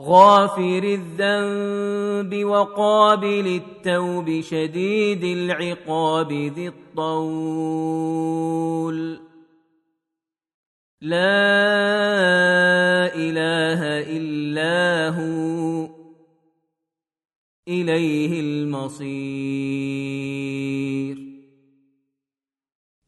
غافر الذنب وقابل التوب شديد العقاب ذي الطول. لا إله إلا هو إليه المصير.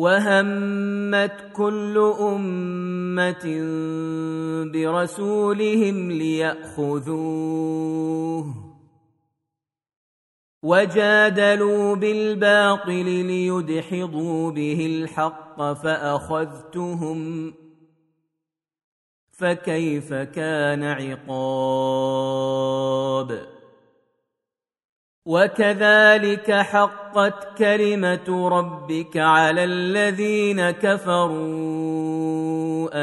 وهمت كل امه برسولهم لياخذوه وجادلوا بالباطل ليدحضوا به الحق فاخذتهم فكيف كان عقاب وكذلك حقت كلمه ربك على الذين كفروا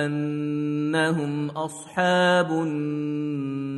انهم اصحاب النار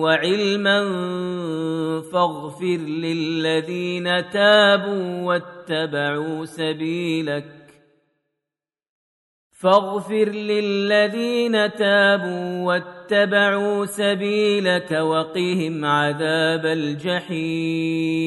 وعلما فاغفر للذين تابوا واتبعوا سبيلك. فاغفر للذين تابوا واتبعوا سبيلك وقهم عذاب الجحيم.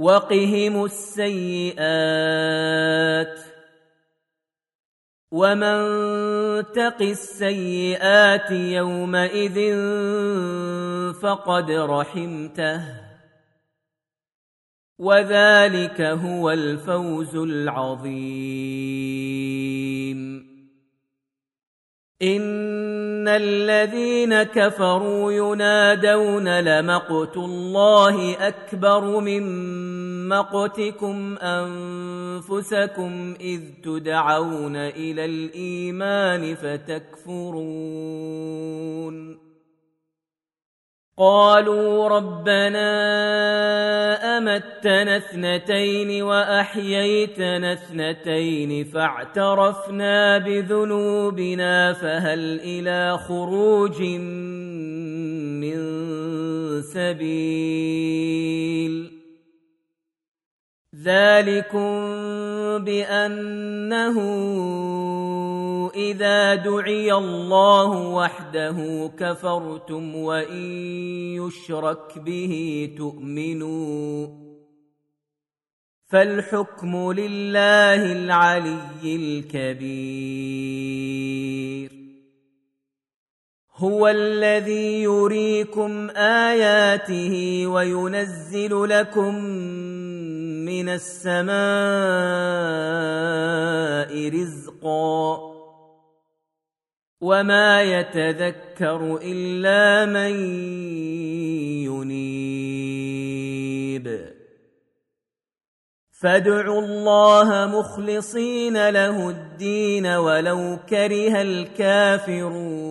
وقهم السيئات ومن تق السيئات يومئذ فقد رحمته وذلك هو الفوز العظيم. ان الذين كفروا ينادون لمقت الله اكبر من مقتكم انفسكم اذ تدعون إلى الايمان فتكفرون قالوا ربنا أمتنا اثنتين وأحييتنا اثنتين فاعترفنا بذنوبنا فهل إلى خروج من سبيل ذلكم بأنه إذا دعي الله وحده كفرتم وإن يشرك به تؤمنوا. فالحكم لله العلي الكبير. هو الذي يريكم آياته وينزل لكم من السماء رزقا. وما يتذكر الا من ينيب فادعوا الله مخلصين له الدين ولو كره الكافرون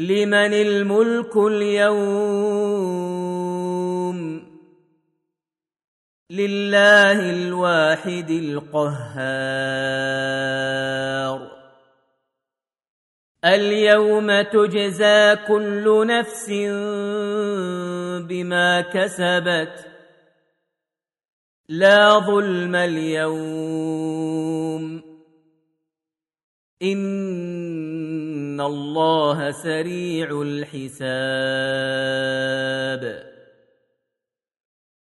لمن الملك اليوم لله الواحد القهار اليوم تجزى كل نفس بما كسبت لا ظلم اليوم ان الله سريع الحساب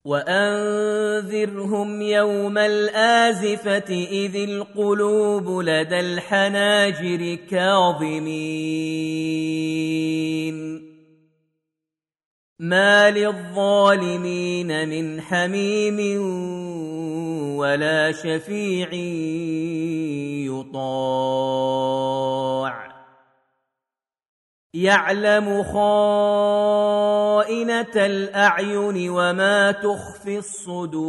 وانذرهم يوم الازفه اذ القلوب لدى الحناجر كاظمين ما للظالمين من حميم ولا شفيع يطاع يعلم خائنة الأعين وما تخفي الصدور.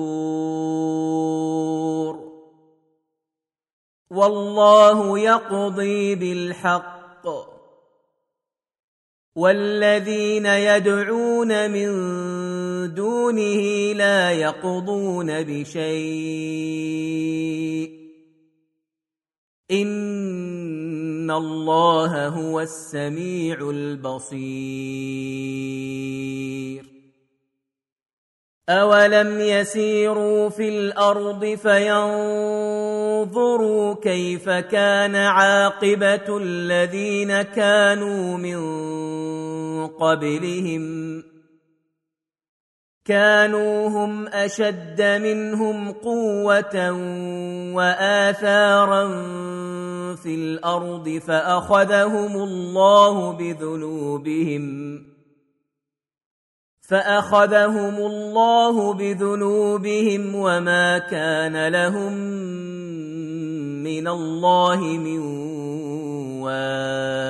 والله يقضي بالحق. والذين يدعون من دونه لا يقضون بشيء. ان الله هو السميع البصير اولم يسيروا في الأرض فينظروا كيف كان عاقبه الذين كانوا من قبلهم كانوا هم أشد منهم قوة وآثارا في الأرض فأخذهم الله بذنوبهم فأخذهم الله بذنوبهم وما كان لهم من الله من واق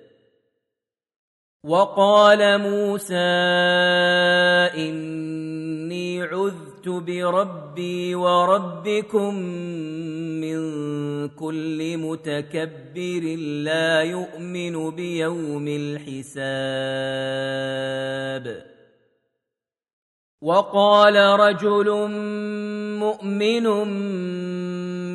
وقال موسى إني عذت بربي وربكم من كل متكبر لا يؤمن بيوم الحساب. وقال رجل مؤمن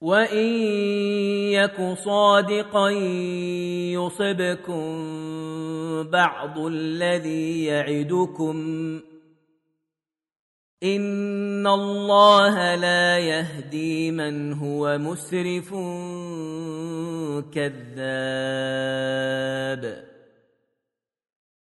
وان يك صادقا يصبكم بعض الذي يعدكم ان الله لا يهدي من هو مسرف كذاب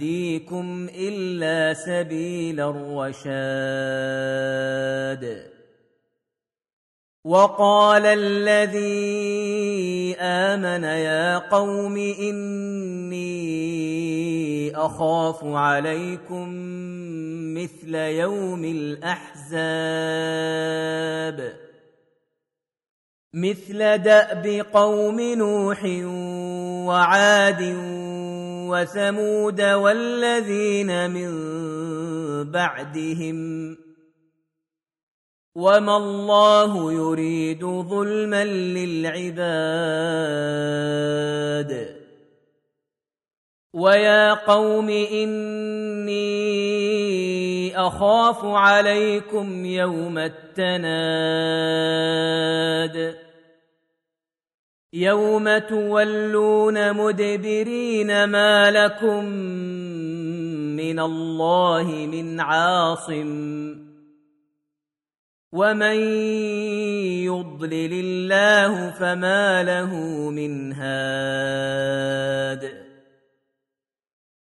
اهديكم إلا سبيل الرشاد. وقال الذي آمن يا قوم إني أخاف عليكم مثل يوم الأحزاب. مثل دأب قوم نوح وعاد وثمود والذين من بعدهم وما الله يريد ظلما للعباد ويا قوم إني أخاف عليكم يوم التناد يوم تولون مدبرين ما لكم من الله من عاصم ومن يضلل الله فما له من هاد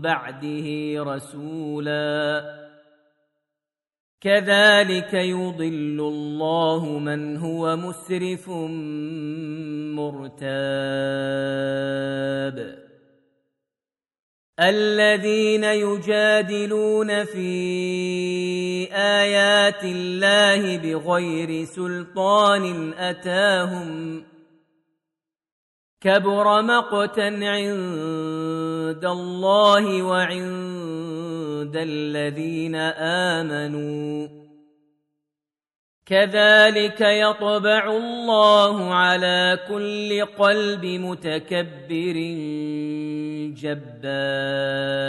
بعده رسولا. كذلك يضل الله من هو مسرف مرتاب. الذين يجادلون في آيات الله بغير سلطان أتاهم كبر مقتا عند الله وعند الذين آمنوا. كذلك يطبع الله على كل قلب متكبر جبار.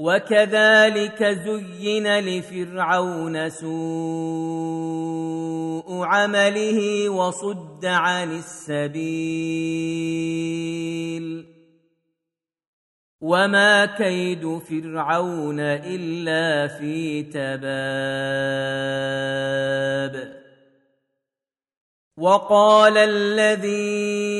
وكذلك زين لفرعون سوء عمله وصد عن السبيل. وما كيد فرعون إلا في تباب. وقال الذي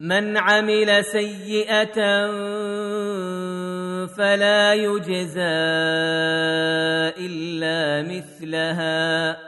من عمل سيئة فلا يجزى إلا مثلها.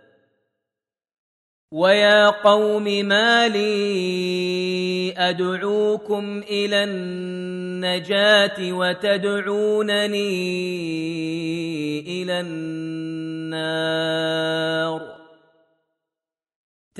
ويا قوم ما لي ادعوكم إلى النجاه وتدعونني إلى النار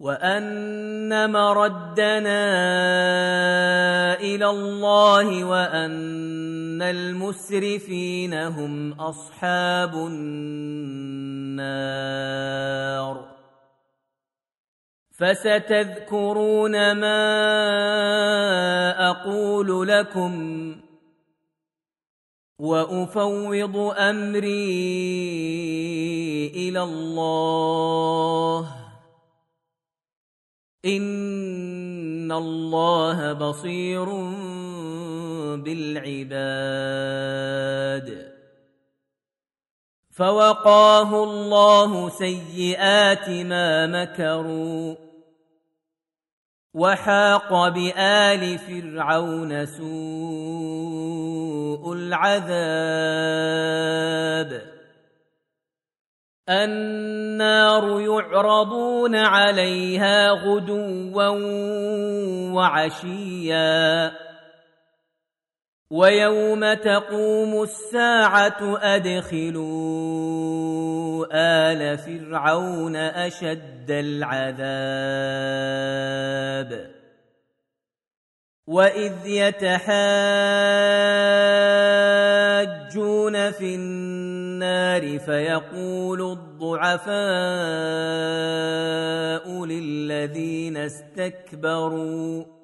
وأن مردنا إلى الله وأن المسرفين هم أصحاب النار. فستذكرون ما أقول لكم وأفوض أمري إلى الله. ان الله بصير بالعباد. فوقاه الله سيئات ما مكروا. وحاق بال فرعون سوء العذاب. النار يعرضون عليها غدوا وعشيا. ويوم تقوم الساعة أدخلوا آل فرعون أشد العذاب. وإذ يتحاجون في النار فيقول الضعفاء للذين استكبروا.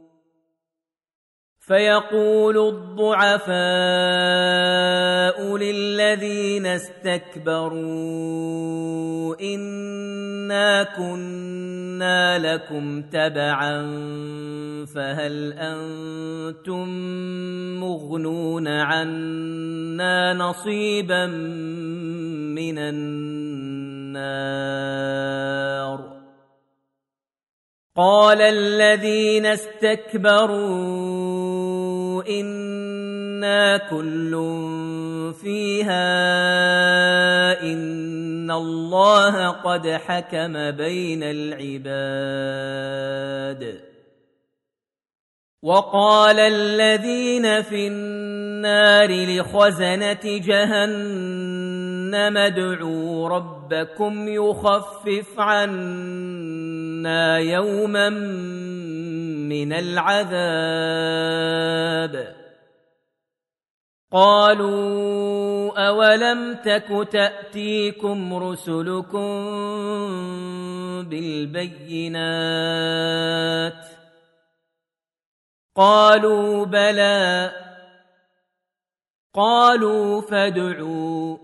فيقول الضعفاء للذين استكبروا إنا كنا لكم تبعا فهل أنتم مغنون عنا نصيبا من النار؟ قال الذين استكبروا إنا كل فيها إن الله قد حكم بين العباد. وقال الذين في النار لخزنة جهنم ادعوا ربكم يخفف عنا يوما من العذاب. قالوا أولم تك تأتيكم رسلكم بالبينات؟ قالوا بلى. قالوا فادعوا.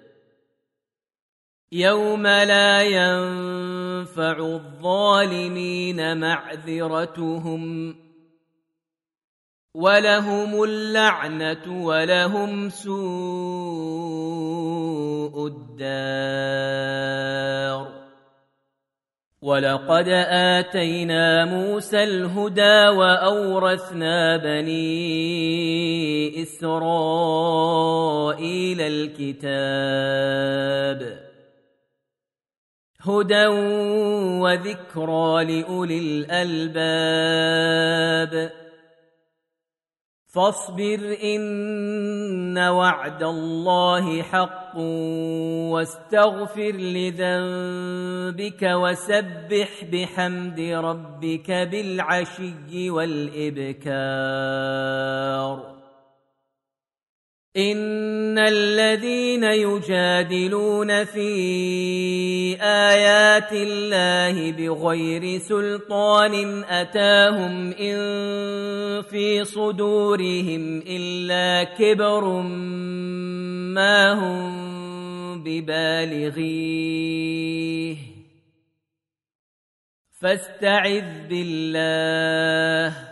يوم لا ينفع الظالمين معذرتهم ولهم اللعنة ولهم سوء الدار. ولقد آتينا موسى الهدى وأورثنا بني إسرائيل الكتاب. هدى وذكرى لأولي الألباب. فاصبر إن وعد الله حق واستغفر لذنبك وسبح بحمد ربك بالعشي والإبكار. ان الذين يجادلون في ايات الله بغير سلطان اتاهم ان في صدورهم الا كبر ما هم ببالغيه فاستعذ بالله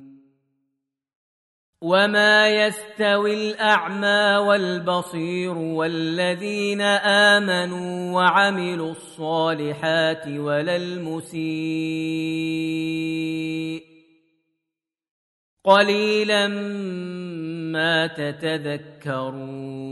وما يستوي الاعمى والبصير والذين امنوا وعملوا الصالحات ولا المسيء قليلا ما تتذكرون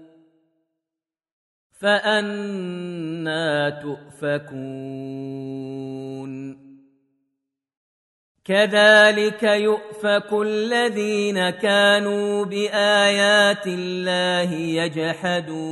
فأنا تؤفكون كذلك يؤفك الذين كانوا بآيات الله يجحدون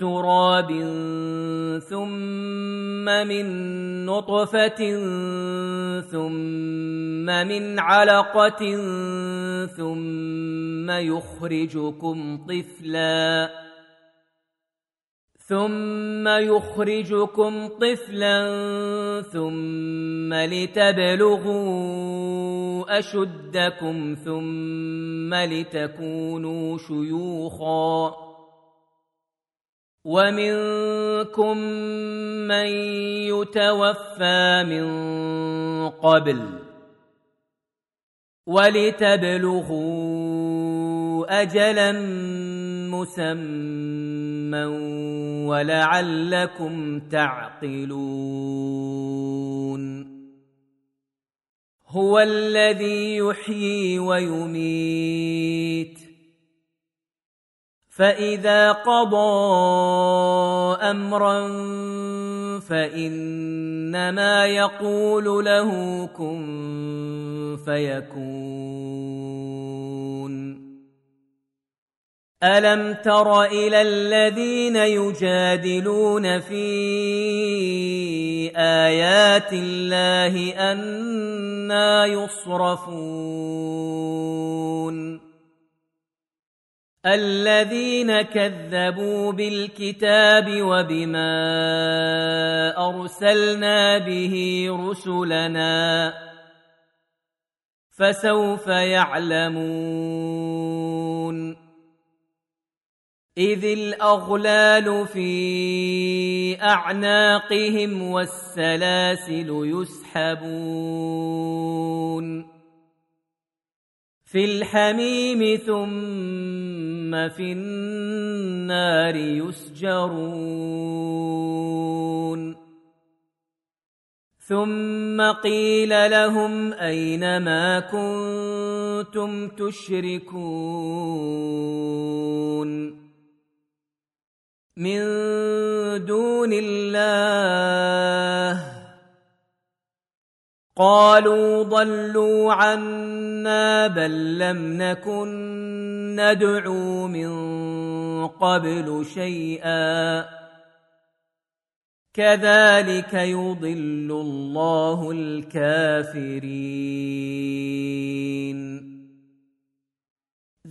تراب ثم من نطفة ثم من علقة ثم يخرجكم طفلا ثم يخرجكم طفلا ثم لتبلغوا أشدكم ثم لتكونوا شيوخا ومنكم من يتوفى من قبل ولتبلغوا اجلا مسمى ولعلكم تعقلون هو الذي يحيي ويميت فاذا قضى امرا فانما يقول له كن فيكون الم تر إلى الذين يجادلون في ايات الله أنا يصرفون الذين كذبوا بالكتاب وبما أرسلنا به رسلنا فسوف يعلمون. إذ الأغلال في أعناقهم والسلاسل يسحبون. في الحميم ثم في النار يسجرون. ثم قيل لهم أين ما كنتم تشركون. من دون الله قالوا ضلوا عنا بل لم نكن ندعو من قبل شيئا. كذلك يضل الله الكافرين.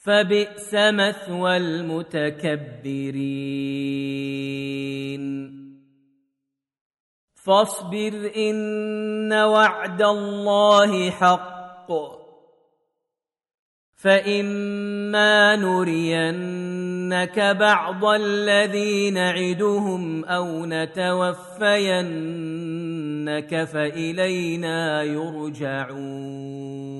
فبئس مثوى المتكبرين. فاصبر إن وعد الله حق. فإما نرينك بعض الذي نعدهم أو نتوفينك فإلينا يرجعون.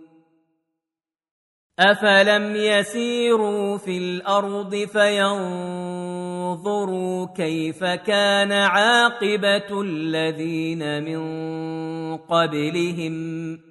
افلم يسيروا في الأرض فينظروا كيف كان عاقبه الذين من قبلهم